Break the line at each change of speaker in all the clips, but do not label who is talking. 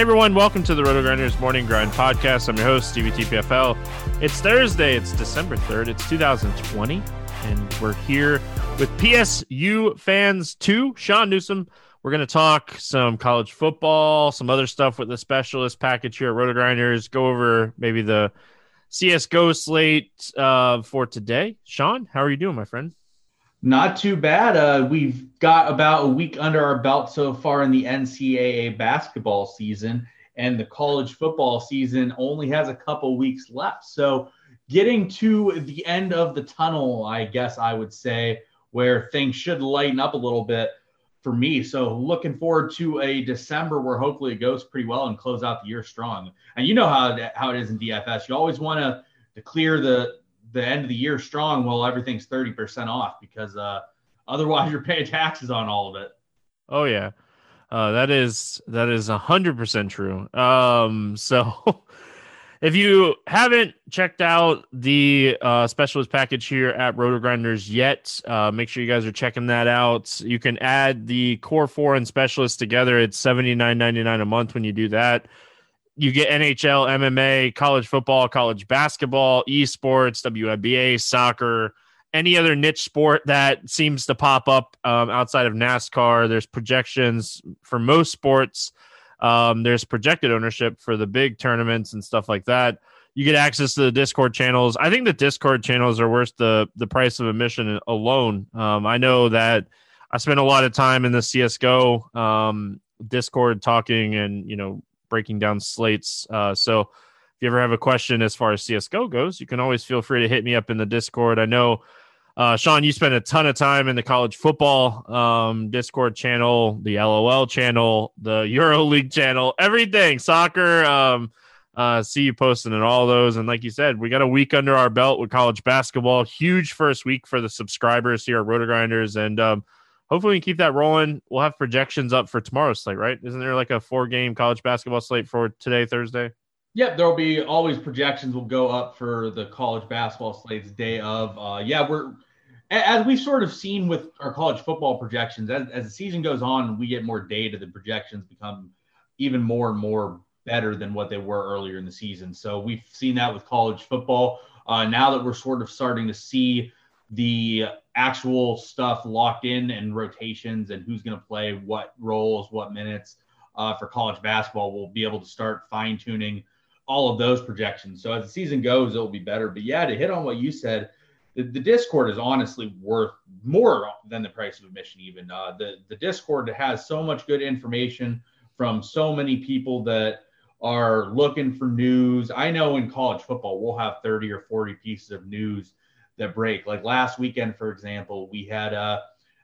Hey everyone, welcome to the Roto Grinders Morning Grind Podcast. I'm your host, Stevie TPFL. It's Thursday, it's December 3rd, it's 2020, and we're here with PSU fans too. Sean Newsom. We're going to talk some college football, some other stuff with the specialist package here at Roto Grinders, go over maybe the CSGO slate uh, for today. Sean, how are you doing, my friend?
Not too bad. Uh, we've got about a week under our belt so far in the NCAA basketball season, and the college football season only has a couple weeks left. So, getting to the end of the tunnel, I guess I would say, where things should lighten up a little bit for me. So, looking forward to a December where hopefully it goes pretty well and close out the year strong. And you know how how it is in DFS. You always want to to clear the the end of the year strong while everything's 30% off because uh, otherwise you're paying taxes on all of it.
Oh yeah. Uh, that is that is a hundred percent true. Um, so if you haven't checked out the uh, specialist package here at Roto Grinders yet, uh, make sure you guys are checking that out. You can add the core four and specialist together. It's seventy nine ninety nine a month when you do that you get NHL, MMA, college football, college basketball, esports, WNBA, soccer, any other niche sport that seems to pop up um, outside of NASCAR. There's projections for most sports. Um, there's projected ownership for the big tournaments and stuff like that. You get access to the Discord channels. I think the Discord channels are worth the the price of admission alone. Um, I know that I spent a lot of time in the CS:GO um, Discord talking and you know breaking down slates. Uh, so if you ever have a question as far as CS:GO goes, you can always feel free to hit me up in the Discord. I know. Uh, Sean, you spent a ton of time in the college football um, Discord channel, the LOL channel, the Euro League channel, everything, soccer. Um, uh, see you posting in all those. And like you said, we got a week under our belt with college basketball. Huge first week for the subscribers here at Roto Grinders. And um, hopefully we keep that rolling. We'll have projections up for tomorrow's slate, right? Isn't there like a four game college basketball slate for today, Thursday?
Yep, there'll be always projections will go up for the college basketball slates day of. Uh, yeah, we're as we've sort of seen with our college football projections, as, as the season goes on, we get more data. The projections become even more and more better than what they were earlier in the season. So we've seen that with college football. Uh, now that we're sort of starting to see the actual stuff locked in and rotations and who's going to play what roles, what minutes uh, for college basketball, we'll be able to start fine tuning all of those projections. So as the season goes, it'll be better. But yeah, to hit on what you said, the, the Discord is honestly worth more than the price of admission. Even uh, the the Discord has so much good information from so many people that are looking for news. I know in college football, we'll have 30 or 40 pieces of news that break. Like last weekend, for example, we had uh,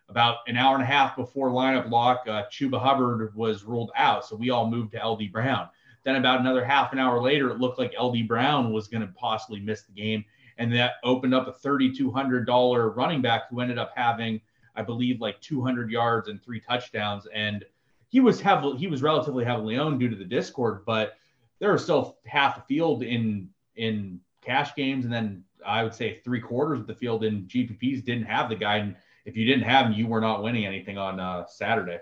about an hour and a half before lineup lock, uh, Chuba Hubbard was ruled out. So we all moved to LD Brown. Then about another half an hour later, it looked like LD Brown was going to possibly miss the game. And that opened up a $3,200 running back who ended up having, I believe, like 200 yards and three touchdowns. And he was heavily, he was relatively heavily owned due to the Discord, but there was still half a field in in cash games and then I would say three quarters of the field in GPPs didn't have the guy. And if you didn't have him, you were not winning anything on uh, Saturday.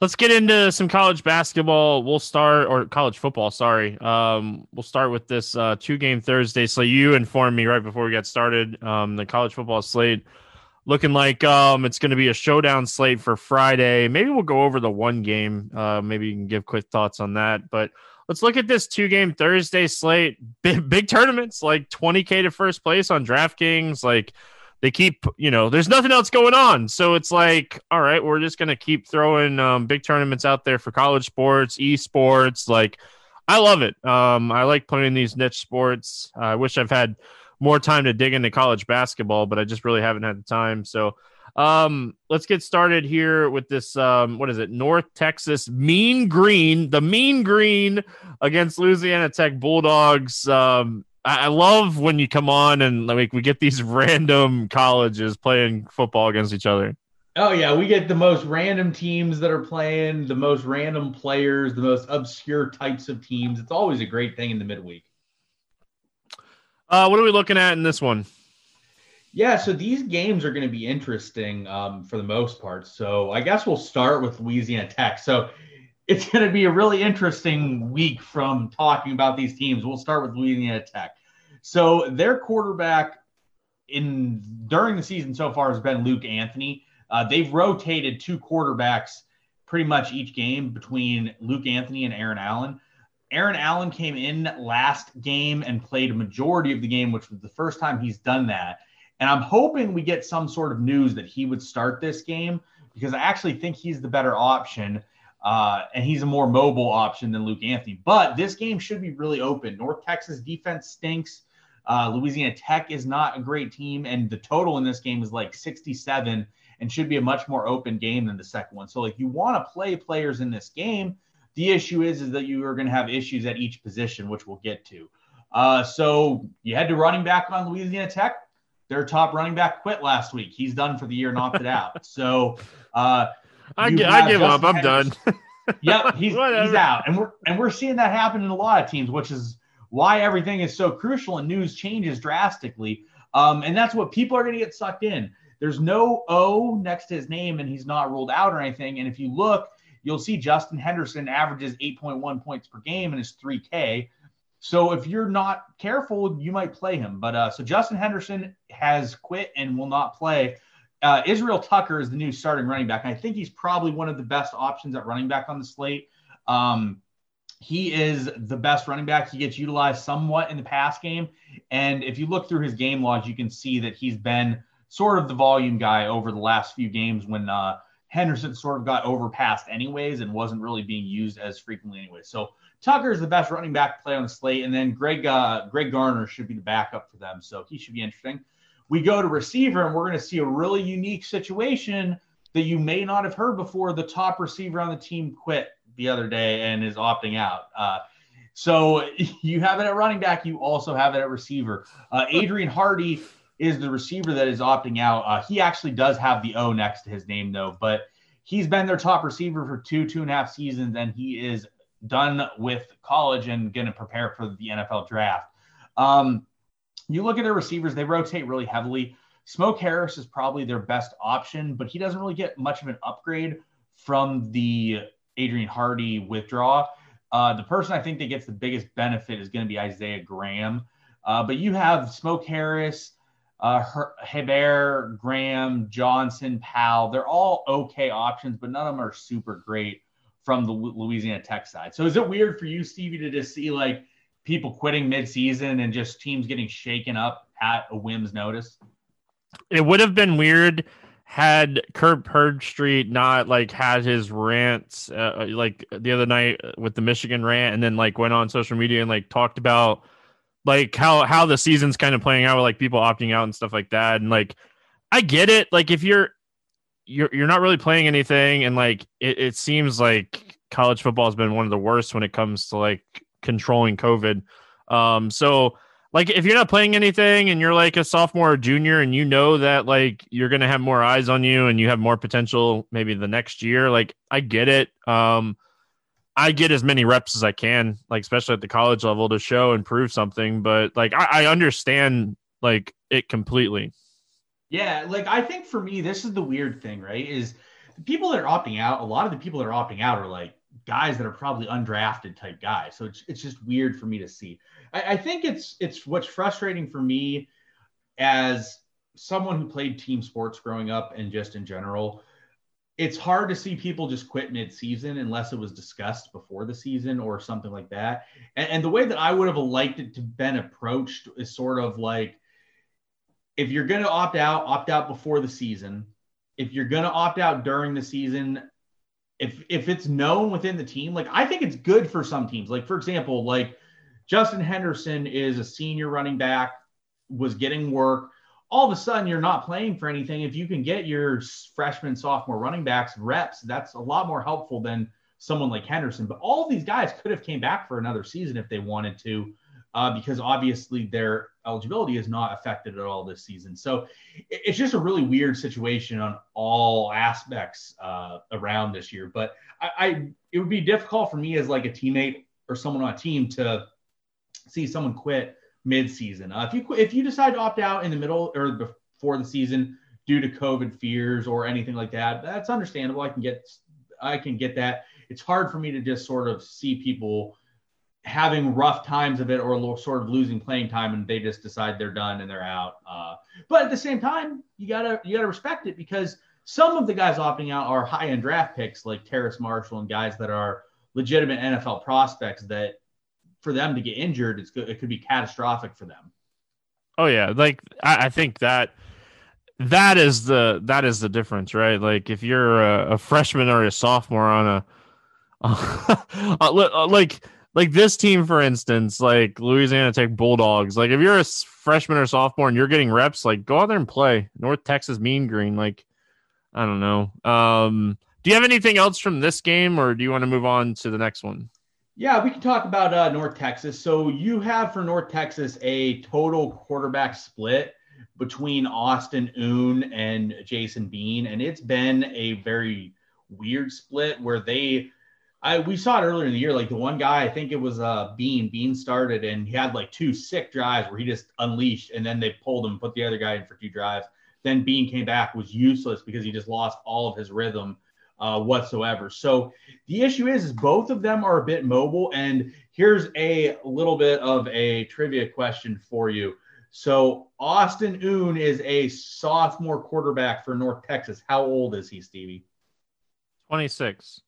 Let's get into some college basketball. We'll start, or college football, sorry. Um, we'll start with this uh, two game Thursday. So you informed me right before we got started. Um, the college football slate looking like um, it's going to be a showdown slate for Friday. Maybe we'll go over the one game. Uh, maybe you can give quick thoughts on that. But let's look at this two game Thursday slate. Big, big tournaments like 20K to first place on DraftKings. Like they keep, you know, there's nothing else going on. So it's like, all right, we're just going to keep throwing um, big tournaments out there for college sports, esports. Like, I love it. Um, I like playing these niche sports. I wish I've had more time to dig into college basketball, but I just really haven't had the time. So um, let's get started here with this. Um, what is it? North Texas Mean Green, the Mean Green against Louisiana Tech Bulldogs. Um, I, I love when you come on and like we get these random colleges playing football against each other.
Oh yeah, we get the most random teams that are playing, the most random players, the most obscure types of teams. It's always a great thing in the midweek.
Uh, what are we looking at in this one?
Yeah, so these games are going to be interesting um, for the most part. So I guess we'll start with Louisiana Tech. So it's going to be a really interesting week from talking about these teams. We'll start with Louisiana Tech. So their quarterback in during the season so far has been Luke Anthony. Uh, they've rotated two quarterbacks pretty much each game between Luke Anthony and Aaron Allen. Aaron Allen came in last game and played a majority of the game, which was the first time he's done that. And I'm hoping we get some sort of news that he would start this game because I actually think he's the better option. Uh, and he's a more mobile option than Luke Anthony. But this game should be really open. North Texas defense stinks. Uh, Louisiana Tech is not a great team, and the total in this game is like 67 and should be a much more open game than the second one. So, like, you want to play players in this game. The issue is, is that you are going to have issues at each position, which we'll get to. Uh, so you had to running back on Louisiana Tech. Their top running back quit last week. He's done for the year and opted out. So uh,
I, I give up. I'm done.
yep, he's, he's out, and we're and we're seeing that happen in a lot of teams, which is why everything is so crucial and news changes drastically. Um, and that's what people are going to get sucked in. There's no O next to his name, and he's not ruled out or anything. And if you look, you'll see Justin Henderson averages 8.1 points per game and is 3K. So if you're not careful, you might play him. But uh, so Justin Henderson has quit and will not play. Uh, Israel Tucker is the new starting running back. I think he's probably one of the best options at running back on the slate. Um, he is the best running back. He gets utilized somewhat in the pass game. And if you look through his game logs, you can see that he's been sort of the volume guy over the last few games when uh, Henderson sort of got overpassed anyways and wasn't really being used as frequently anyway. So Tucker is the best running back play on the slate. And then Greg, uh, Greg Garner should be the backup for them. So he should be interesting. We go to receiver and we're going to see a really unique situation that you may not have heard before. The top receiver on the team quit the other day and is opting out. Uh, so you have it at running back. You also have it at receiver. Uh, Adrian Hardy is the receiver that is opting out. Uh, he actually does have the O next to his name, though, but he's been their top receiver for two, two and a half seasons, and he is done with college and going to prepare for the NFL draft. Um, you look at their receivers, they rotate really heavily. Smoke Harris is probably their best option, but he doesn't really get much of an upgrade from the Adrian Hardy withdraw. Uh, the person I think that gets the biggest benefit is going to be Isaiah Graham. Uh, but you have Smoke Harris, uh, Hebert, Graham, Johnson, Powell. They're all okay options, but none of them are super great from the Louisiana Tech side. So is it weird for you, Stevie, to just see like people quitting midseason and just teams getting shaken up at a whim's notice?
It would have been weird had Kirk Herbstreit not like had his rants uh, uh, like the other night with the Michigan rant, and then like went on social media and like talked about like how how the season's kind of playing out with like people opting out and stuff like that, and like I get it. Like if you're you're you're not really playing anything, and like it, it seems like college football has been one of the worst when it comes to like controlling COVID. Um, so like if you're not playing anything and you're like a sophomore or junior and you know that like you're to have more eyes on you and you have more potential maybe the next year like i get it. Um i get as many reps as i can like especially at the college level to show and prove something. But like i, I understand like it completely
yeah like i think for me this is the weird thing right is the people that are opting out a lot of the people that are opting out are like guys that are probably undrafted type guys so it's, it's just weird for me to see I, I think it's it's what's frustrating for me as someone who played team sports growing up and just in general it's hard to see people just quit mid-season unless it was discussed before the season or something like that. And, and, the way that I would have liked it to been approached is sort of like, if you're going to opt out, opt out before the season. If you're going to opt out during the season, if if it's known within the team, like I think it's good for some teams. Like for example, like Justin Henderson is a senior running back, was getting work. All of a sudden, you're not playing for anything. If you can get your freshman, sophomore running backs reps, that's a lot more helpful than someone like Henderson. But all these guys could have came back for another season if they wanted to, uh, because obviously their eligibility is not affected at all this season. So it's just a really weird situation on all aspects uh, around this year. But I, I, it would be difficult for me as like a teammate or someone on a team to see someone quit mid-season. Uh, if you if you decide to opt out in the middle or before the season due to COVID fears or anything like that, that's understandable. I can get I can get that. it's hard for me to just sort of see people having rough times of it or sort of losing playing time and they just decide they're done and they're out. Uh, but at the same time, you gotta you gotta respect it because some of the guys opting out are high end draft picks like Terrace Marshall and guys that are legitimate NFL prospects that for them to get injured, it's it could be catastrophic for them.
Oh yeah, like I, I think that that is the that is the difference, right? Like if you're a, a freshman or a sophomore on a like like this team, for instance, like Louisiana Tech Bulldogs. Like if you're a freshman or sophomore and you're getting reps, like go out there and play. North Texas Mean Green, like I don't know. Um, do you have anything else from this game, or do you want to move on to the next one?
Yeah, we can talk about uh, North Texas. So you have for North Texas a total quarterback split between Austin Aune and Jason Bean, and it's been a very weird split where they. I, we saw it earlier in the year. Like the one guy, I think it was uh, Bean. Bean started and he had like two sick drives where he just unleashed, and then they pulled him, put the other guy in for two drives. Then Bean came back, was useless because he just lost all of his rhythm uh, whatsoever. So the issue is, is both of them are a bit mobile. And here's a little bit of a trivia question for you. So Austin Aune is a sophomore quarterback for North Texas. How old is he, Stevie?
26.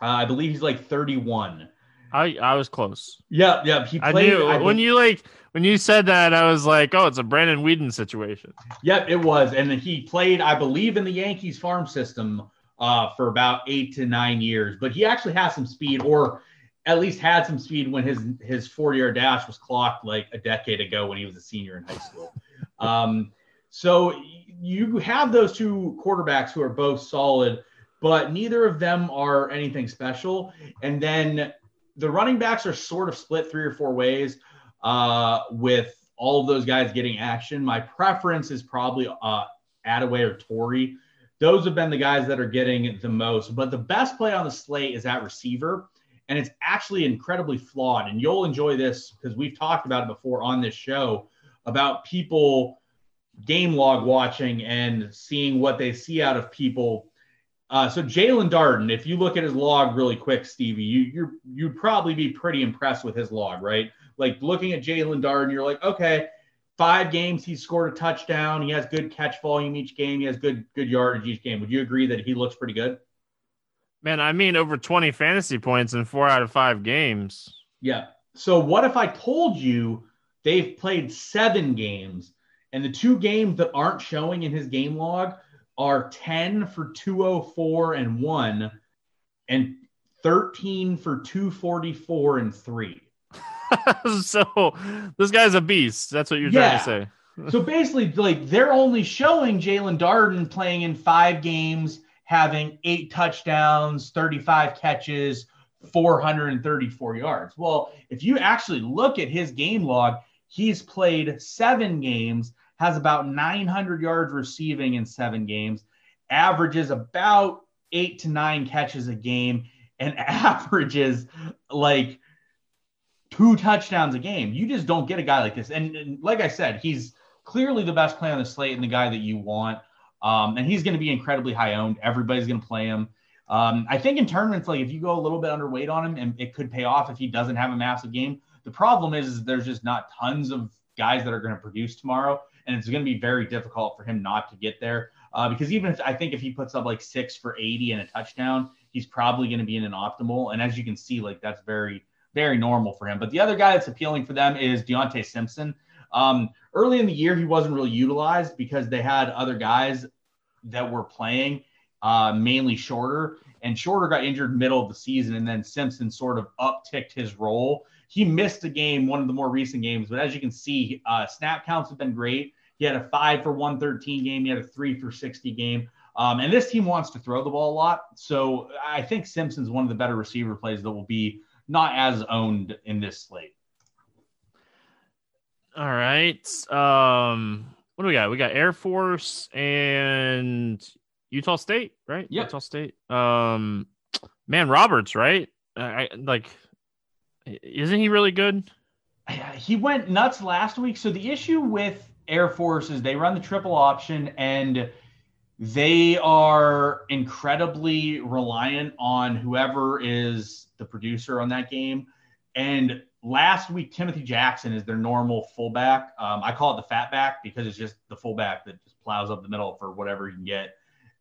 Uh, I believe he's like 31.
I I was close.
Yep, yep.
He played. I knew I when you like when you said that, I was like, oh, it's a Brandon Weeden situation.
Yep, it was, and he played, I believe, in the Yankees farm system uh, for about eight to nine years. But he actually has some speed, or at least had some speed when his his 40 yard dash was clocked like a decade ago when he was a senior in high school. Um, so you have those two quarterbacks who are both solid, but neither of them are anything special. And then the running backs are sort of split three or four ways uh, with all of those guys getting action. My preference is probably uh, Adaway or Torrey those have been the guys that are getting the most. But the best play on the slate is at receiver, and it's actually incredibly flawed. And you'll enjoy this because we've talked about it before on this show about people game log watching and seeing what they see out of people. Uh, so Jaelon Darden, if you look at his log really quick, Stevie, you you're you'd probably be pretty impressed with his log, right? Like looking at Jaelon Darden, you're like, okay, five games he's scored a touchdown. He has good catch volume each game. He has good good yardage each game. Would you agree that he looks pretty good?
Man, I mean over 20 fantasy points in four out of five games.
Yeah. So what if I told you they've played seven games and the two games that aren't showing in his game log are 10 for 204 and one and 13 for 244 and three.
so this guy's a beast. That's what you're yeah. trying to
say. so basically, like they're only showing Jaelon Darden playing in five games, having eight touchdowns, 35 catches, 434 yards. Well, if you actually look at his game log, he's played seven games, has about 900 yards receiving in seven games, averages about eight to nine catches a game, and averages like two touchdowns a game. You just don't get a guy like this. And, and, like I said, he's clearly the best player on the slate and the guy that you want. Um, and he's going to be incredibly high owned. Everybody's going to play him. Um, I think in tournaments, like if you go a little bit underweight on him, and it could pay off if he doesn't have a massive game. The problem is, is there's just not tons of guys that are going to produce tomorrow, and it's going to be very difficult for him not to get there. Uh, because even if I think if he puts up like six for 80 and a touchdown, he's probably going to be in an optimal. And as you can see, like that's very very normal for him. But the other guy that's appealing for them is Deontay Simpson. Um, early in the year, he wasn't really utilized because they had other guys that were playing, uh, mainly shorter. And Shorter got injured middle of the season, and then Simpson sort of upticked his role. He missed a game, one of the more recent games, but as you can see, uh, snap counts have been great. He had a five for 113 game. He had a three for 60 game. Um, and this team wants to throw the ball a lot. So I think Simpson's one of the better receiver plays that will be not as owned in this slate.
All right. Um, what do we got? We got Air Force and Utah State, right?
Yeah.
Utah State. Um, man, Roberts, right? I, like, isn't he really good?
He went nuts last week. So the issue with Air Force is they run the triple option and they are incredibly reliant on whoever is the producer on that game. And last week, Timothy Jackson is their normal fullback. Um, I call it the fat back because it's just the fullback that just plows up the middle for whatever he can get.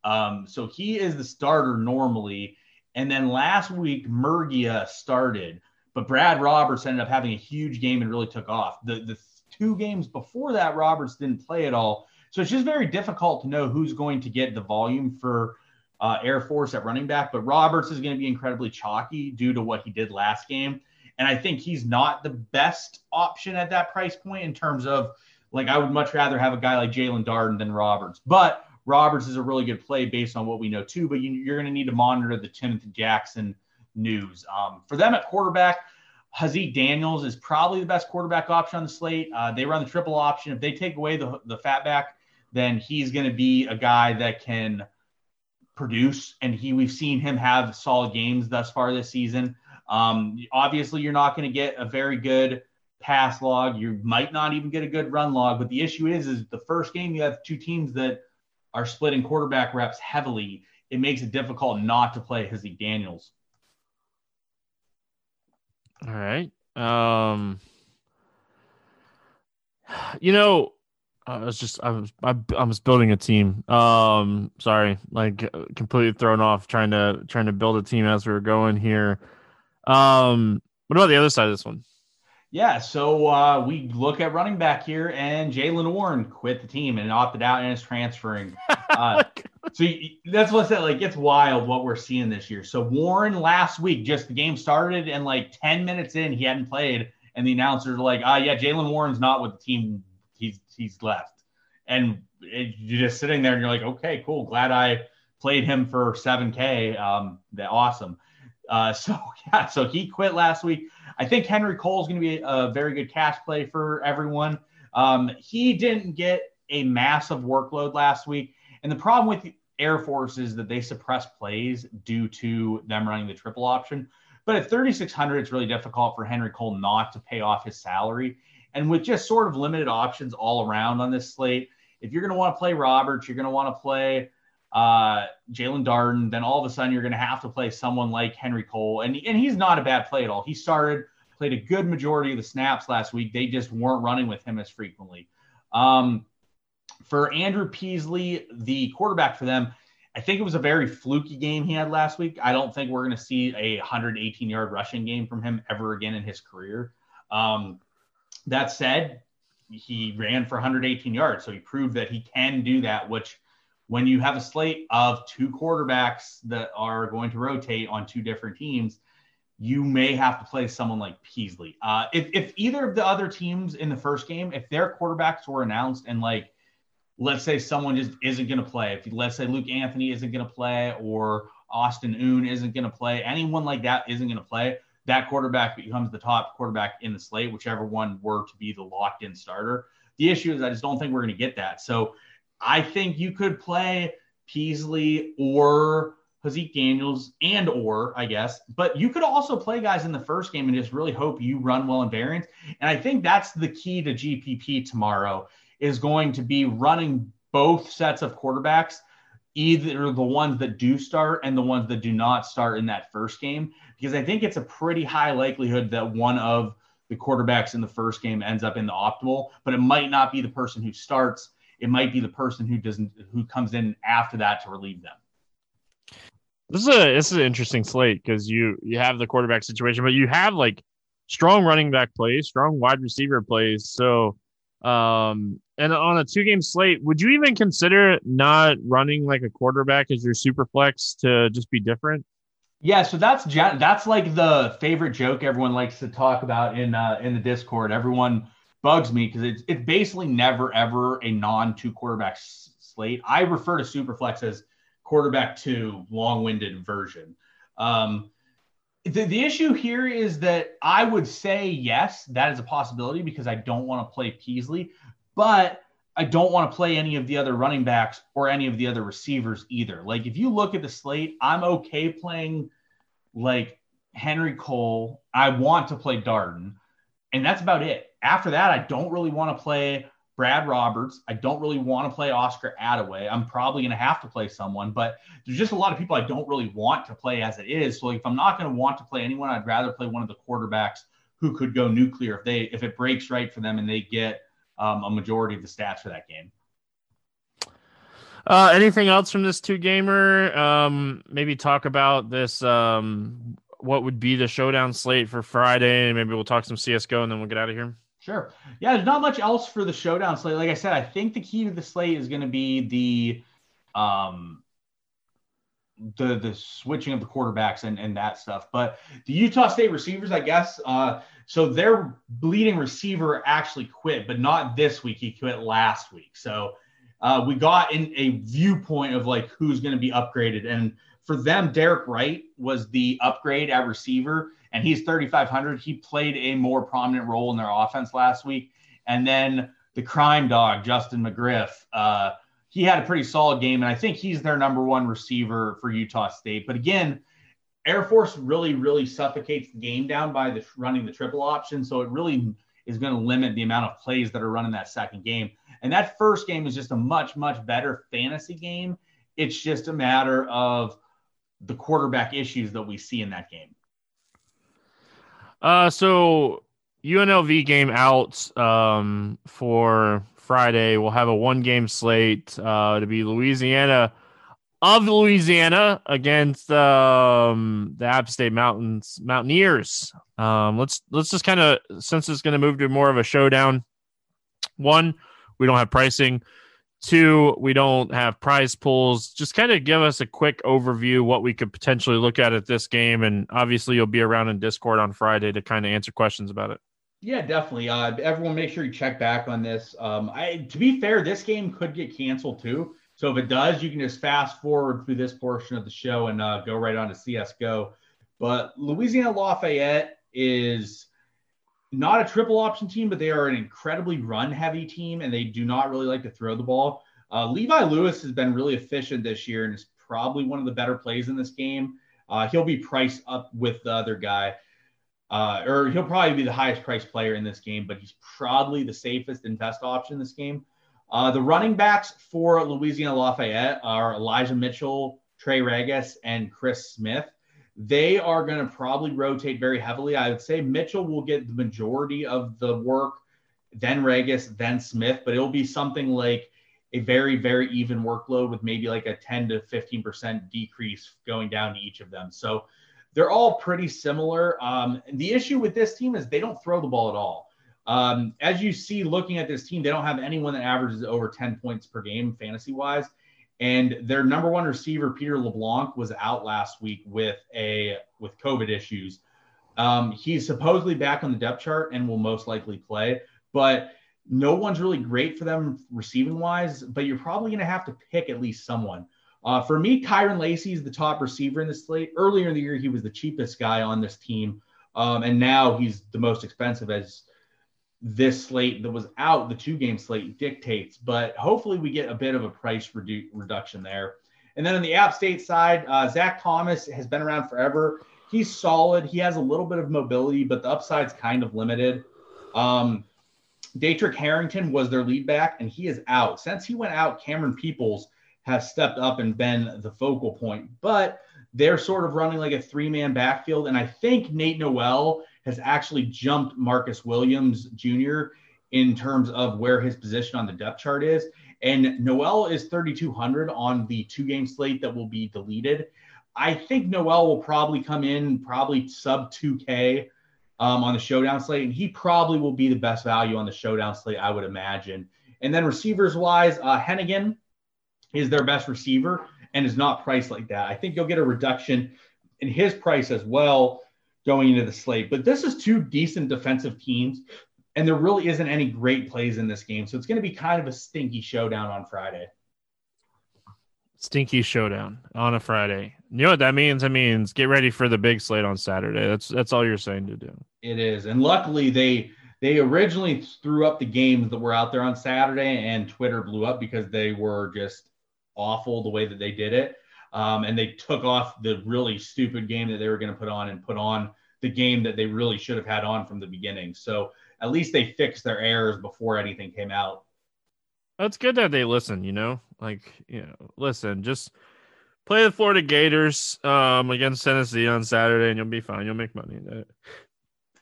Um, so he is the starter normally. And then last week, Mergia started, but Brad Roberts ended up having a huge game and really took off. The, the two games before that, Roberts didn't play at all. So it's just very difficult to know who's going to get the volume for uh, Air Force at running back. But Roberts is going to be incredibly chalky due to what he did last game. And I think he's not the best option at that price point in terms of like I would much rather have a guy like Jaelon Darden than Roberts. But Roberts is a really good play based on what we know too. But you, are going to need to monitor the Timothy Jackson news. Um, for them at quarterback, Haaziq Daniels is probably the best quarterback option on the slate. Uh, they run the triple option. If they take away the the fat back, then he's going to be a guy that can produce. And he we've seen him have solid games thus far this season. Um, obviously, you're not going to get a very good pass log. You might not even get a good run log. But the issue is, is the first game you have two teams that are splitting quarterback reps heavily. It makes it difficult not to play Haaziq Daniels.
All right. Um, you know, I was just I was I, I was building a team. Um, sorry, like completely thrown off trying to trying to build a team as we were going here. Um, what about the other side of this one?
Yeah, so uh, we look at running back here, and Jaylen Warren quit the team and opted out and is transferring. Uh, so that's what's that like. It's wild what we're seeing this year. So Warren last week, just the game started, and like ten minutes in, he hadn't played, and the announcers are like, "Ah, yeah, Jaylen Warren's not with the team. He's he's left." And it, you're just sitting there, and you're like, "Okay, cool. Glad I played him for 7K. Um, that awesome." Uh, so yeah, so he quit last week. I think Henry Cole is going to be a very good cash play for everyone. Um, he didn't get a massive workload last week, and the problem with the Air Force is that they suppress plays due to them running the triple option. But at 3,600, it's really difficult for Henry Cole not to pay off his salary. And with just sort of limited options all around on this slate, if you're going to want to play Roberts, you're going to want to play uh, Jaelon Darden, then all of a sudden you're going to have to play someone like Henry Cole. And, and he's not a bad play at all. He started, played a good majority of the snaps last week. They just weren't running with him as frequently. Um, for Andrew Peasley, the quarterback for them, I think it was a very fluky game he had last week. I don't think we're going to see a 118 yard rushing game from him ever again in his career. Um, that said, he ran for 118 yards, so he proved that he can do that, which when you have a slate of two quarterbacks that are going to rotate on two different teams, you may have to play someone like Peasley. Uh, if, if either of the other teams in the first game, if their quarterbacks were announced and like, let's say someone just isn't going to play, if let's say Luke Anthony isn't going to play or Austin Aune isn't going to play, anyone like that isn't going to play, that quarterback becomes the top quarterback in the slate, whichever one were to be the locked in starter. The issue is I just don't think we're going to get that. So I think you could play Peasley or Haaziq Daniels and or I guess, but you could also play guys in the first game and just really hope you run well in variance. And I think that's the key to GPP tomorrow is going to be running both sets of quarterbacks, either the ones that do start and the ones that do not start in that first game, because I think it's a pretty high likelihood that one of the quarterbacks in the first game ends up in the optimal, but it might not be the person who starts it might be the person who doesn't who comes in after that to relieve them.
This is a this is an interesting slate because you you have the quarterback situation, but you have like strong running back plays, strong wide receiver plays. So um and on a two game slate, would you even consider not running like a quarterback as your super flex to just be different?
Yeah, so that's that's like the favorite joke everyone likes to talk about in uh, in the Discord. Everyone bugs me because it's it's basically never ever a non two quarterback slate. I refer to Superflex as quarterback two, long winded version. Um, the, the issue here is that I would say yes, that is a possibility because I don't want to play Peasley, but I don't want to play any of the other running backs or any of the other receivers either. Like if you look at the slate, I'm okay playing like Henry Cole. I want to play Darden, and that's about it after that, I don't really want to play Brad Roberts. I don't really want to play Oscar Adaway. I'm probably going to have to play someone, but there's just a lot of people I don't really want to play as it is. So if I'm not going to want to play anyone, I'd rather play one of the quarterbacks who could go nuclear if they if it breaks right for them and they get um, a majority of the stats for that game.
Uh, anything else from this two gamer? Um, maybe talk about this. Um, what would be the showdown slate for Friday? Maybe we'll talk some CS:GO and then we'll get out of here.
Sure. Yeah, there's not much else for the showdown slate. Like I said, I think the key to the slate is going to be the um the the switching of the quarterbacks and, and that stuff. But the Utah State receivers, I guess, uh, so their bleeding receiver actually quit, but not this week. He quit last week. So uh, we got in a viewpoint of like who's going to be upgraded. And for them, Derek Wright was the upgrade at receiver, and he's 3,500. He played a more prominent role in their offense last week. And then the crime dog, Justin McGriff, uh, he had a pretty solid game, and I think he's their number one receiver for Utah State. But again, Air Force really, really suffocates the game down by the running the triple option, so it really is going to limit the amount of plays that are run in that second game. And that first game is just a much, much better fantasy game. It's just a matter of the quarterback issues that we see in that game.
Uh, so UNLV game out um, for Friday. We'll have a one game slate uh, to be Louisiana of Louisiana against um, the App State Mountains Mountaineers. Um, let's let's just kind of since it's going to move to more of a showdown. One, we don't have pricing. Two, we don't have prize pools. Just kind of give us a quick overview what we could potentially look at at this game, and obviously you'll be around in Discord on Friday to kind of answer questions about it.
Yeah, definitely. Uh, everyone, make sure you check back on this. Um, I, to be fair, this game could get canceled too. So if it does, you can just fast forward through this portion of the show and uh, go right on to CS:GO. But Louisiana Lafayette is not a triple option team, but they are an incredibly run heavy team and they do not really like to throw the ball. Uh, Levi Lewis has been really efficient this year and is probably one of the better plays in this game. Uh, he'll be priced up with the other guy, uh, or he'll probably be the highest priced player in this game, but he's probably the safest and best option in this game. Uh, the running backs for Louisiana Lafayette are Elijah Mitchell, Trey Ragas, and Chris Smith they are going to probably rotate very heavily. I would say Mitchell will get the majority of the work, then Ragas, then Smith, but it'll be something like a very, very even workload with maybe like a 10 to 15% decrease going down to each of them. So they're all pretty similar. Um, the issue with this team is they don't throw the ball at all. Um, as you see, looking at this team, they don't have anyone that averages over 10 points per game fantasy wise. And their number one receiver, Peter LeBlanc, was out last week with a with COVID issues. Um, he's supposedly back on the depth chart and will most likely play, but no one's really great for them receiving wise. But you're probably going to have to pick at least someone. Uh, for me, Kyren Lacy is the top receiver in the slate. Earlier in the year, he was the cheapest guy on this team, um, and now he's the most expensive as this slate that was out, the two game slate dictates, but hopefully we get a bit of a price redu- reduction there. And then on the App State side, uh, Zach Thomas has been around forever. He's solid. He has a little bit of mobility, but the upside's kind of limited. Um, Daetrich Harrington was their lead back, and he is out. Since he went out, Camerun Peoples has stepped up and been the focal point. But they're sort of running like a three man backfield. And I think Nate Noel has actually jumped Marcus Williams Jr. in terms of where his position on the depth chart is. And Noel is 3,200 on the two game slate that will be deleted. I think Noel will probably come in probably sub 2K um, on the showdown slate, and he probably will be the best value on the showdown slate, I would imagine. And then receivers wise, uh, Hennigan is their best receiver and is not priced like that. I think you'll get a reduction in his price as well going into the slate. But this is two decent defensive teams, and there really isn't any great plays in this game. So it's going to be kind of a stinky showdown on Friday.
Stinky showdown on a Friday. You know what that means? That means get ready for the big slate on Saturday. That's that's all you're saying to do.
It is, and luckily they they originally threw up the games that were out there on Saturday, and Twitter blew up because they were just awful the way that they did it. Um, and they took off the really stupid game that they were going to put on and put on the game that they really should have had on from the beginning. So at least they fixed their errors before anything came out.
That's good that they listen. You know, like you know, listen, just play the Florida Gators um, against Tennessee on Saturday, and you'll be fine. You'll make money.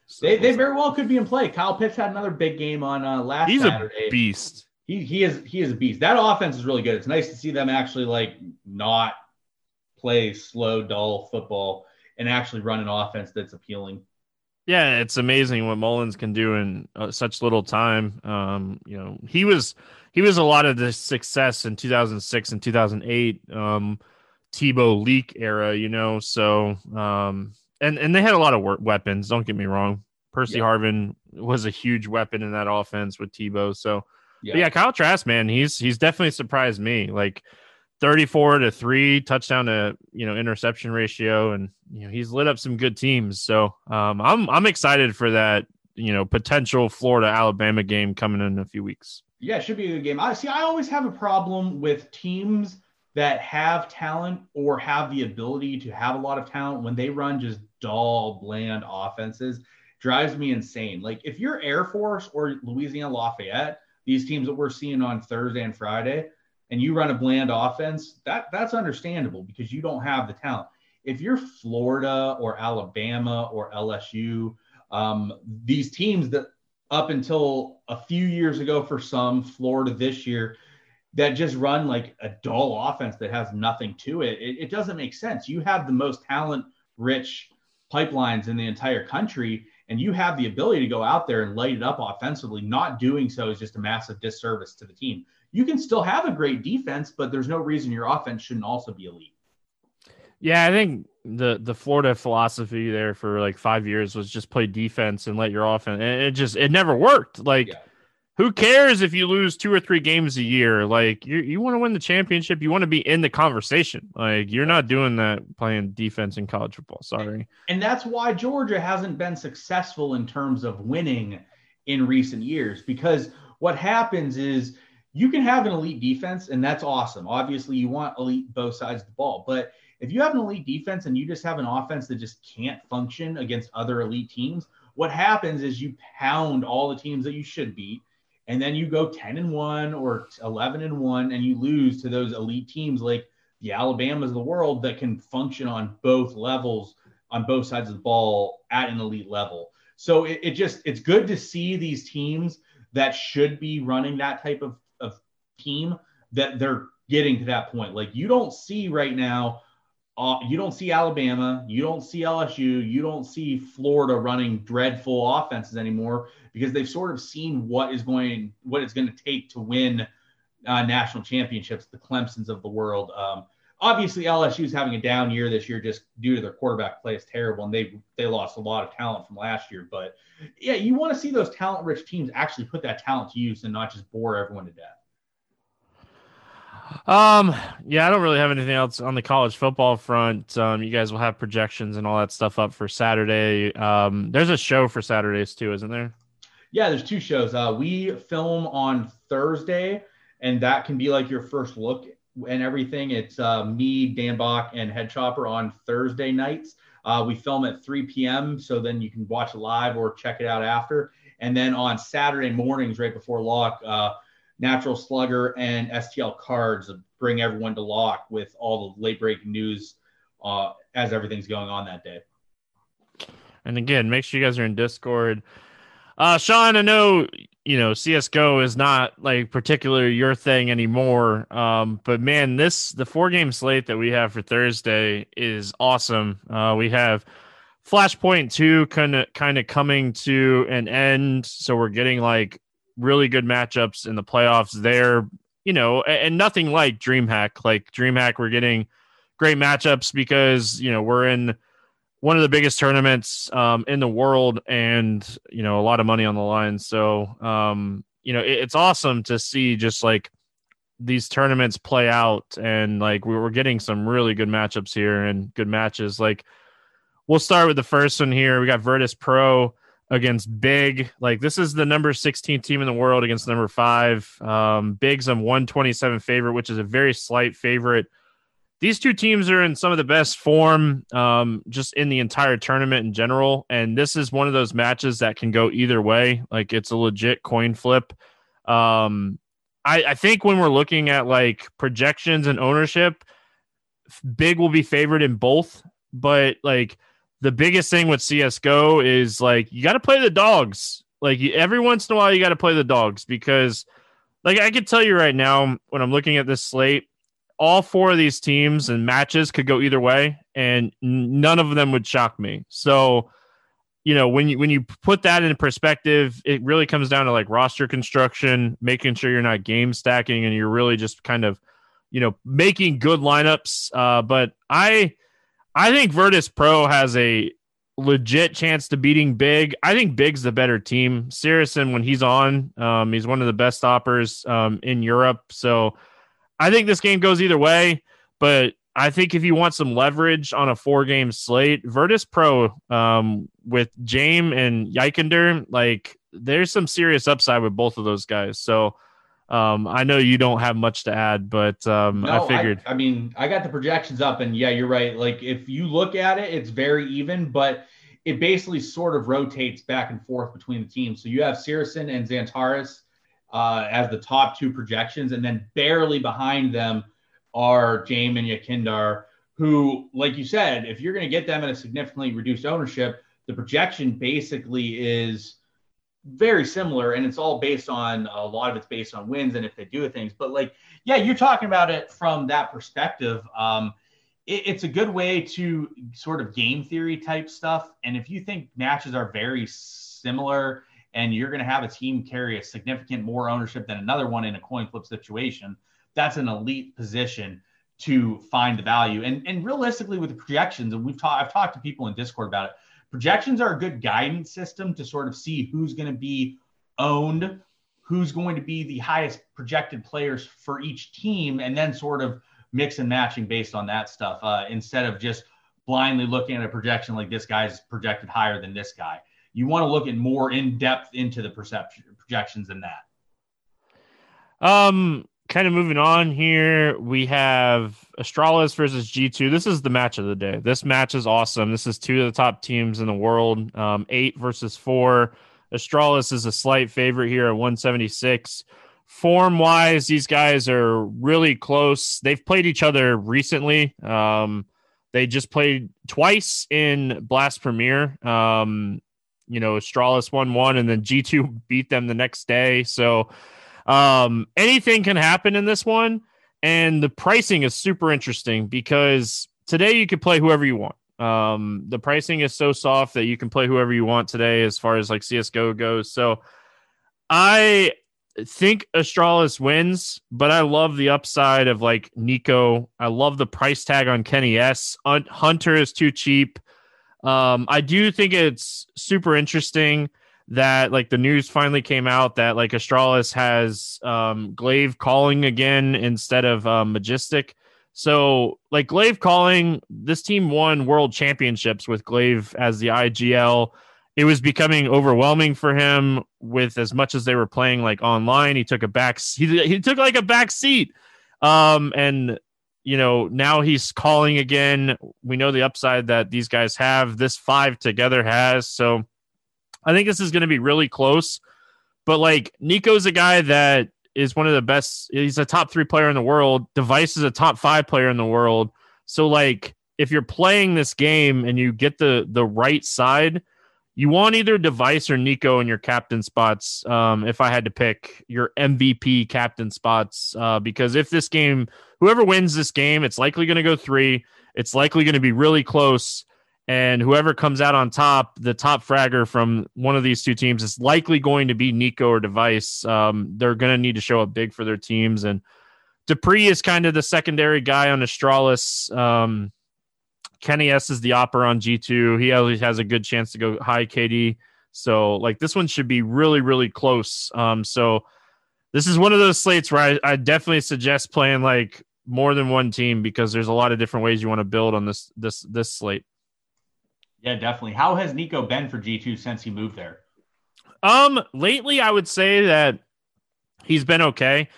So, they, they very well could be in play. Kyle Pitts had another big game on uh, last
he's
Saturday.
a beast.
He he is he is a beast. That offense is really good. It's nice to see them actually like not play slow, dull football and actually run an offense that's appealing.
Yeah, it's amazing what Mullins can do in uh, such little time. Um, you know, he was he was a lot of the success in 2006 and 2008 um, Tebow leak era. You know, so um, and and they had a lot of work, weapons. Don't get me wrong. Percy yeah. Harvin was a huge weapon in that offense with Tebow. So yeah, yeah Kyle Trask, man, he's he's definitely surprised me. Like 34 to 3 touchdown to you know interception ratio. And you know he's lit up some good teams. So um, i'm i'm excited for that you know potential florida alabama game coming in a few weeks.
Yeah should be a good game. I see i always have a problem with teams that have talent or have the ability to have a lot of talent when they run just dull bland offenses. Drives me insane. Like if you're air force or louisiana lafayette these teams that we're seeing on thursday and friday and you run a bland offense, that that's understandable because you don't have the talent. If you're Florida or Alabama or LSU, um, these teams that up until a few years ago for some, Florida this year, that just run like a dull offense that has nothing to it, it, it doesn't make sense. You have the most talent rich pipelines in the entire country and you have the ability to go out there and light it up offensively. Not doing so is just a massive disservice to the team you can still have a great defense, but there's no reason your offense shouldn't also be elite.
Yeah, I think the the Florida philosophy there for like five years was just play defense and let your offense. And it just it never worked. Like, yeah. who cares if you lose two or three games a year? Like, you you want to win the championship, you want to be in the conversation. Like, you're not doing that playing defense in college football. Sorry.
And that's why Georgia hasn't been successful in terms of winning in recent years because what happens is you can have an elite defense, and that's awesome. Obviously, you want elite both sides of the ball. But if you have an elite defense and you just have an offense that just can't function against other elite teams, what happens is you pound all the teams that you should beat, and then you go 10 and 1 or 11 and 1, and you lose to those elite teams like the Alabamas of the world that can function on both levels, on both sides of the ball at an elite level. So it, it just it's good to see these teams that should be running that type of team that they're getting to that point. Like you don't see right now, uh, you don't see Alabama, you don't see LSU, you don't see Florida running dreadful offenses anymore because they've sort of seen what is going, what it's going to take to win uh, national championships, the Clemsons of the world. Um, obviously, LSU is having a down year this year just due to their quarterback play is terrible, and they they lost a lot of talent from last year. But yeah, you want to see those talent-rich teams actually put that talent to use and not just bore everyone to death.
Um, yeah, I don't really have anything else on the college football front. Um, you guys will have projections and all that stuff up for Saturday. Um, there's a show for Saturdays too, isn't there?
Yeah, there's two shows. Uh, we film on Thursday, and that can be like your first look and everything. It's uh, me, Dan Bach, and Head Chopper on Thursday nights. Uh, we film at 3 p.m., so then you can watch live or check it out after. And then on Saturday mornings, right before lock, uh, Natural Slugger and STL Cards bring everyone to lock with all the late breaking news uh, as everything's going on that day.
And again, make sure you guys are in Discord. Uh, Sean, I know you know CS:GO is not like particularly your thing anymore, um, but man, this the four game slate that we have for Thursday is awesome. Uh, we have Flashpoint two kind of kind of coming to an end, so we're getting like really good matchups in the playoffs there, you know, and, and nothing like DreamHack. Like DreamHack, we're getting great matchups because, you know, we're in one of the biggest tournaments um, in the world and, you know, a lot of money on the line. So, um, you know, it, it's awesome to see just like these tournaments play out and like we were getting some really good matchups here and good matches. Like we'll start with the first one here. We got Virtus Pro against Big. Like this is the number 16 team in the world against number five. Um, Big's a 127 favorite, which is a very slight favorite. These two teams are in some of the best form um, just in the entire tournament in general. And this is one of those matches that can go either way. Like it's a legit coin flip. Um, I, I think when we're looking at like projections and ownership, big will be favored in both. But like the biggest thing with CSGO is like you got to play the dogs. Like every once in a while, you got to play the dogs because, like, I can tell you right now when I'm looking at this slate, all four of these teams and matches could go either way, and none of them would shock me. So, you know, when you when you put that in perspective, it really comes down to like roster construction, making sure you're not game stacking, and you're really just kind of, you know, making good lineups. Uh, but I, I think Virtus Pro has a legit chance to beating Big. I think Big's the better team. SyrsoN, when he's on, um, he's one of the best stoppers um, in Europe. So I think this game goes either way. But I think if you want some leverage on a four game slate, Virtus Pro um, with Jame and YEKINDAR, like there's some serious upside with both of those guys. So um, I know you don't have much to add, but um, no, I figured.
I, I, mean, I got the projections up, and yeah, you're right. Like if you look at it, it's very even, but it basically sort of rotates back and forth between the teams. So you have SyrsoN and Xantares uh, as the top two projections, and then barely behind them are Jame and YEKINDAR, who, like you said, if you're going to get them at a significantly reduced ownership, the projection basically is very similar and it's all based on a lot of it's based on wins and if they do things. But like yeah you're talking about it from that perspective. Um it, it's a good way to sort of game theory type stuff. And if you think matches are very similar and you're going to have a team carry a significant more ownership than another one in a coin flip situation that's an elite position to find the value and and realistically with the projections and we've talked i've talked to people in discord about it projections are a good guidance system to sort of see who's going to be owned, who's going to be the highest projected players for each team, and then sort of mix and matching based on that stuff uh, instead of just blindly looking at a projection like this guy's projected higher than this guy. You want to look at more in depth into the perception projections than that.
Um, kind of moving on here, we have Astralis versus G2. This is the match of the day. This match is awesome. This is two of the top teams in the world. Um, eight versus four. Astralis is a slight favorite here at 176. Form wise, these guys are really close. They've played each other recently. Um, they just played twice in Blast Premier. Um, you know, Astralis won one, and then G2 beat them the next day. So, um, anything can happen in this one, and the pricing is super interesting because today you could play whoever you want. Um, the pricing is so soft that you can play whoever you want today, as far as like CS:GO goes. So, I think Astralis wins, but I love the upside of like Nico. I love the price tag on kennyS. Hunter is too cheap. Um, I do think it's super interesting that like the news finally came out that like Astralis has um Glaive calling again instead of um, Majestic. So like Glaive calling, this team won world championships with Glaive as the IGL. It was becoming overwhelming for him with as much as they were playing like online. He took a back he, he took like a back seat. Um and you know, now he's calling again. We know the upside that these guys have. This five together has. So I think this is going to be really close. But like Nico's a guy that is one of the best. He's a top three player in the world. Device is a top five player in the world. So like if you're playing this game and you get the the right side, you want either Device or Nico in your captain spots. Um, if I had to pick your MVP captain spots, uh, because if this game, whoever wins this game, it's likely going to go three. It's likely going to be really close and whoever comes out on top, the top fragger from one of these two teams is likely going to be Nico or Device. Um, they're going to need to show up big for their teams, and dupreeh is kind of the secondary guy on Astralis. Um, kennyS is the AWPer on G two. He always has a good chance to go high KD. So like this one should be really really close. Um, so this is one of those slates where I, I definitely suggest playing like more than one team because there's a lot of different ways you want to build on this this this slate.
Yeah, definitely. How has Nico been for G2 since he moved there?
Um, lately I would say that he's been okay.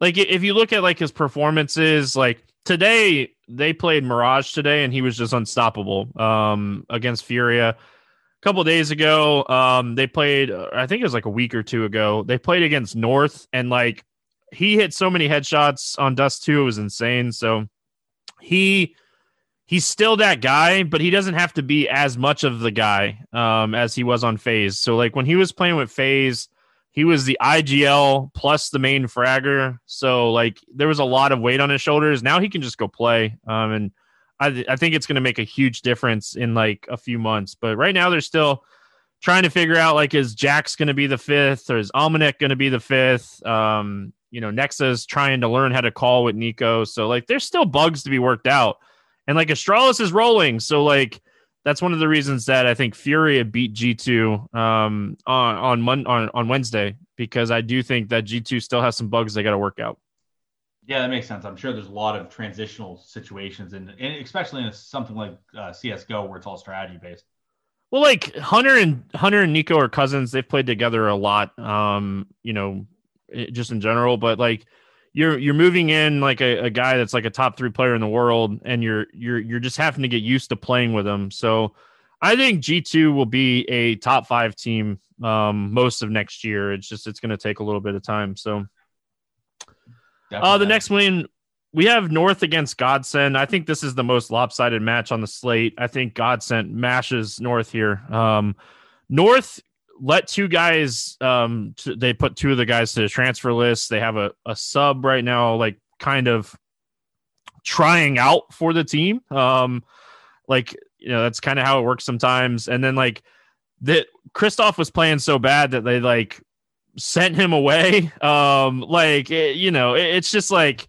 Like if you look at like his performances, like today they played Mirage today and he was just unstoppable um against Furia. A couple days ago, um they played I think it was like a week or two ago. They played against North and like he hit so many headshots on Dust 2, it was insane. So he he's still that guy, but he doesn't have to be as much of the guy um, as he was on FaZe. So like when he was playing with FaZe, he was the IGL plus the main fragger. So like there was a lot of weight on his shoulders. Now he can just go play. Um, and I, I think it's going to make a huge difference in like a few months. But right now they're still trying to figure out like is Jax going to be the fifth or is Almanac going to be the fifth? Um, you know, Nexa's trying to learn how to call with Nico. So like there's still bugs to be worked out. And like Astralis is rolling. So like that's one of the reasons that I think Furia beat G2 um, on on, Mon- on on Wednesday because I do think that G2 still has some bugs they got to work out.
Yeah, that makes sense. I'm sure there's a lot of transitional situations, and, and especially in something like uh, CS:GO where it's all strategy based.
Well, like Hunter and Hunter and Nico are cousins. They've played together a lot. Um, you know, just in general, but like you're you're moving in like a, a guy that's like a top three player in the world, and you're you're you're just having to get used to playing with him. So I think G two will be a top five team um, most of next year. It's just it's going to take a little bit of time. So uh, the next win we have North against Godsent. I think this is the most lopsided match on the slate. I think Godsent mashes North here. Um, North let two guys um t- they put two of the guys to the transfer list they have a, a sub right now like kind of trying out for the team um like you know that's kind of how it works sometimes and then like that Christoph was playing so bad that they like sent him away um like it, you know it, it's just like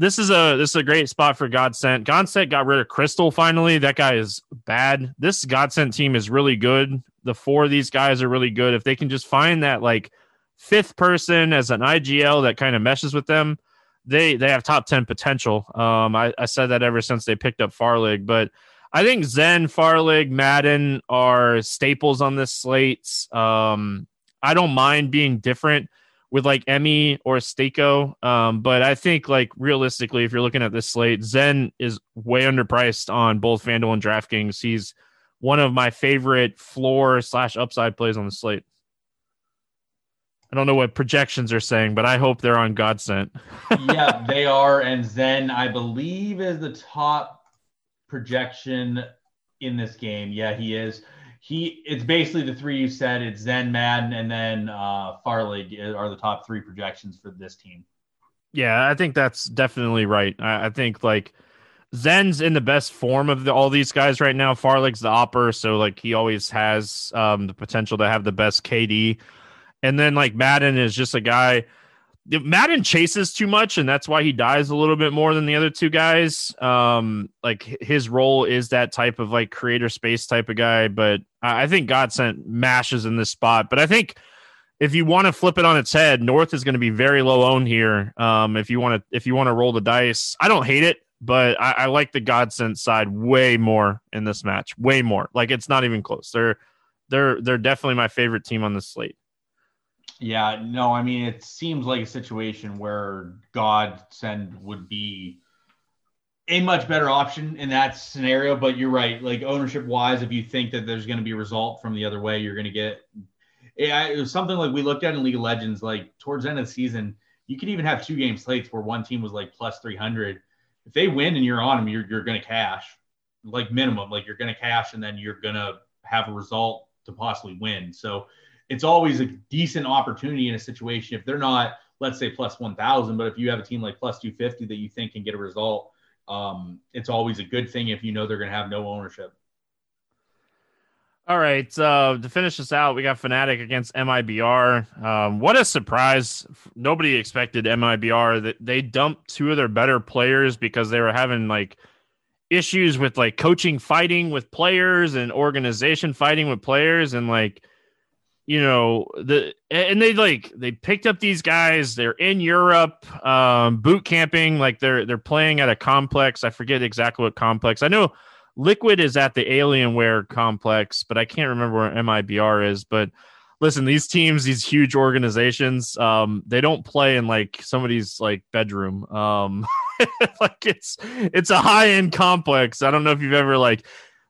this is a this is a great spot for Godsent. Godsent got rid of Crystal finally. That guy is bad. This Godsent team is really good the four of these guys are really good. If they can just find that like fifth person as an IGL that kind of meshes with them, they they have top ten potential. Um, I, I said that ever since they picked up Farlig, but I think Zen, Farlig, Madden are staples on this slate. Um, I don't mind being different with like Emmy or STYKO. Um, but I think like realistically, if you're looking at this slate, Zen is way underpriced on both FanDuel and DraftKings. He's one of my favorite floor slash upside plays on the slate. I don't know what projections are saying, but I hope they're on Godsent.
yeah, they are. And Zen, I believe, is the top projection in this game. Yeah, he is. He it's basically the three you said. It's Zen, Madden, and then uh, Farlig are the top three projections for this team.
Yeah, I think that's definitely right. I, I think like Zen's in the best form of the, all these guys right now. Farlig's the AWPer, so like he always has um, the potential to have the best KD. And then like Madden is just a guy. Madden chases too much, and that's why he dies a little bit more than the other two guys. Um, like his role is that type of like creator space type of guy, but I think Godsent mashes in this spot. But I think if you want to flip it on its head, North is going to be very low owned here. Um, if you want to if you want to roll the dice, I don't hate it but I, I like the Godsent side way more in this match. Way more. Like it's not even close. They're they're they're definitely my favorite team on the slate.
Yeah, no, I mean it seems like a situation where Godsent would be a much better option in that scenario. But you're right, like ownership wise, if you think that there's going to be a result from the other way, you're going to get. Yeah, it was something like we looked at in League of Legends, like towards the end of the season, you could even have two game slates where one team was like plus 300 if they win and you're on them, you're you're going to cash, like minimum, like you're going to cash, and then you're going to have a result to possibly win. So it's always a decent opportunity in a situation if they're not, let's say plus one thousand, but if you have a team like plus two fifty that you think can get a result, um, it's always a good thing if you know they're going to have no ownership.
All right. Uh, to finish this out, we got Fnatic against MIBR. Um, what a surprise. Nobody expected MIBR that they dumped two of their better players because they were having like issues with like coaching fighting with players and organization fighting with players and like you know the and they like they picked up these guys they're in Europe um boot camping like they're they're playing at a complex I forget exactly what complex I know Liquid is at the Alienware complex, but I can't remember where MIBR is. But listen, these teams, these huge organizations, um, they don't play in like somebody's like bedroom. Um, like it's it's a high end complex. I don't know if you've ever like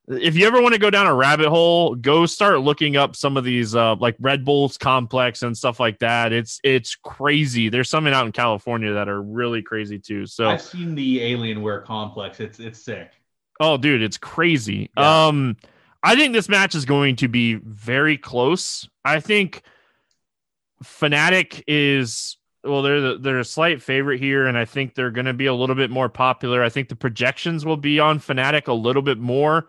if you ever want to go down a rabbit hole, go start looking up some of these uh, like Red Bulls complex and stuff like that. It's it's crazy. There's something out in California that are really crazy too. So
I've seen the Alienware complex. It's it's sick.
Oh, dude, it's crazy. Yeah. Um, I think this match is going to be very close. I think Fnatic is well, they're the, they're a slight favorite here, and I think they're going to be a little bit more popular. I think the projections will be on Fnatic a little bit more.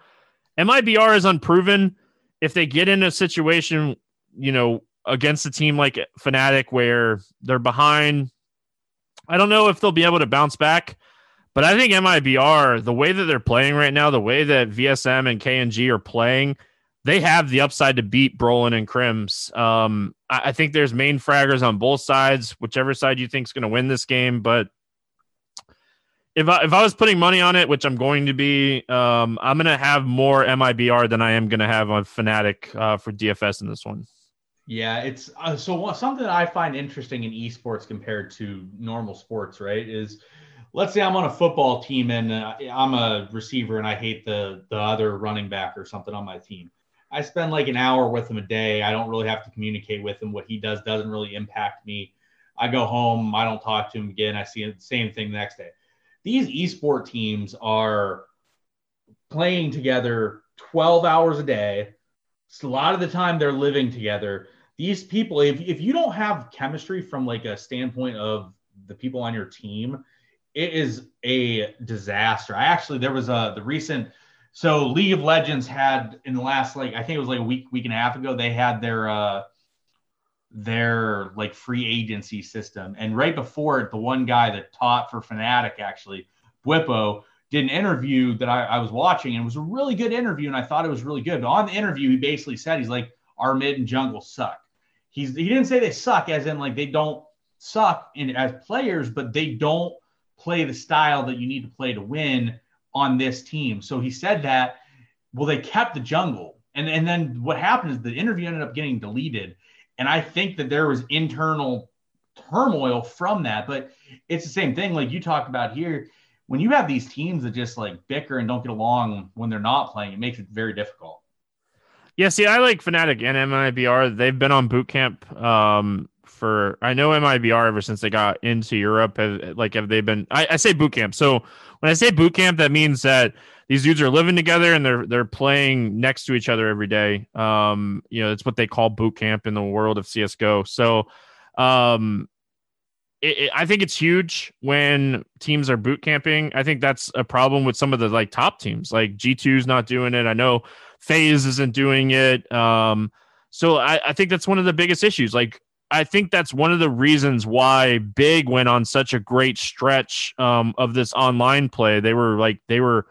MIBR is unproven. If they get in a situation, you know, against a team like Fnatic where they're behind, I don't know if they'll be able to bounce back. But I think MIBR, the way that they're playing right now, the way that VSM and KNG are playing, they have the upside to beat Brollan and KRIMZ. Um, I, I, think there's main fraggers on both sides, whichever side you think is going to win this game. But if I, if I was putting money on it, which I'm going to be, um, I'm going to have more MIBR than I am going to have on Fnatic uh, for DFS in this one.
Yeah, it's uh, so something that I find interesting in esports compared to normal sports, right? Is let's say I'm on a football team and uh, I'm a receiver and I hate the the other running back or something on my team. I spend like an hour with him a day. I don't really have to communicate with him. What he does doesn't really impact me. I go home, I don't talk to him again. I see the same thing the next day. These esport teams are playing together 12 hours a day. So a lot of the time they're living together. These people, if, if you don't have chemistry from like a standpoint of the people on your team, it is a disaster. I actually there was a the recent so League of Legends had in the last like I think it was like a week week and a half ago they had their uh their like free agency system and right before it the one guy that taught for Fnatic actually Bwipo did an interview that I, I was watching and it was a really good interview and I thought it was really good. But on the interview he basically said he's like our mid and jungle suck. He's he didn't say they suck as in like they don't suck in as players, but they don't play the style that you need to play to win on this team. So he said that, well, they kept the jungle. And, and then what happened is the interview ended up getting deleted. And I think that there was internal turmoil from that. But it's the same thing, like you talked about here. When you have these teams that just like bicker and don't get along when they're not playing, it makes it very difficult.
Yeah, see, I like Fnatic and MIBR. They've been on boot camp um, for I know MIBR ever since they got into Europe. Have, like have they been? I, I say boot camp. So when I say boot camp, that means that these dudes are living together and they're they're playing next to each other every day. Um, you know, it's what they call boot camp in the world of CS:GO. So, um, it, it, I think it's huge when teams are boot camping. I think that's a problem with some of the like top teams. Like G2's not doing it. I know FaZe isn't doing it. Um, so I, I think that's one of the biggest issues. Like I think that's one of the reasons why Big went on such a great stretch um, of this online play. They were like they were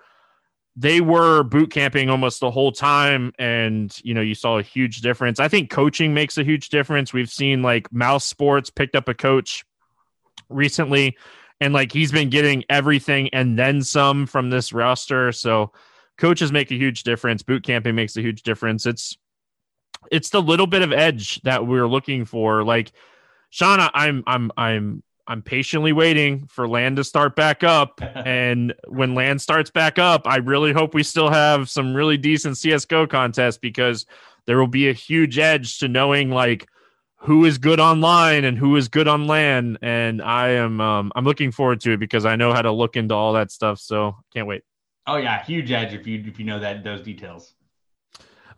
they were boot camping almost the whole time, and you know you saw a huge difference. I think coaching makes a huge difference. We've seen like mousesports picked up a coach recently, and like he's been getting everything and then some from this roster. So coaches make a huge difference. Boot camping makes a huge difference. It's it's the little bit of edge that we're looking for. Like Shauna, I'm I'm I'm I'm patiently waiting for LAN to start back up. and when LAN starts back up, I really hope we still have some really decent CSGO contests because there will be a huge edge to knowing like who is good online and who is good on LAN. And I am um, I'm looking forward to it because I know how to look into all that stuff. So can't wait.
Oh yeah, huge edge if you if you know that those details.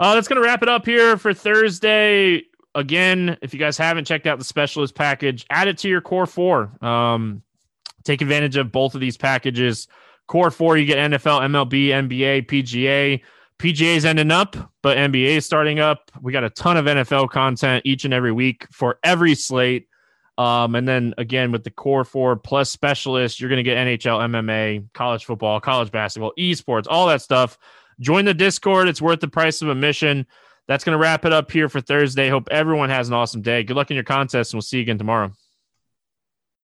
Uh, that's going to wrap it up here for Thursday. Again, if you guys haven't checked out the specialist package, add it to your core four. Um, take advantage of both of these packages. Core four, you get NFL, MLB, NBA, PGA. PGA is ending up, but NBA is starting up. We got a ton of NFL content each and every week for every slate. Um, and then again with the core four plus specialist, you're going to get NHL, MMA, college football, college basketball, esports, all that stuff. Join the Discord. It's worth the price of admission. That's going to wrap it up here for Thursday. Hope everyone has an awesome day. Good luck in your contest, and we'll see you again tomorrow.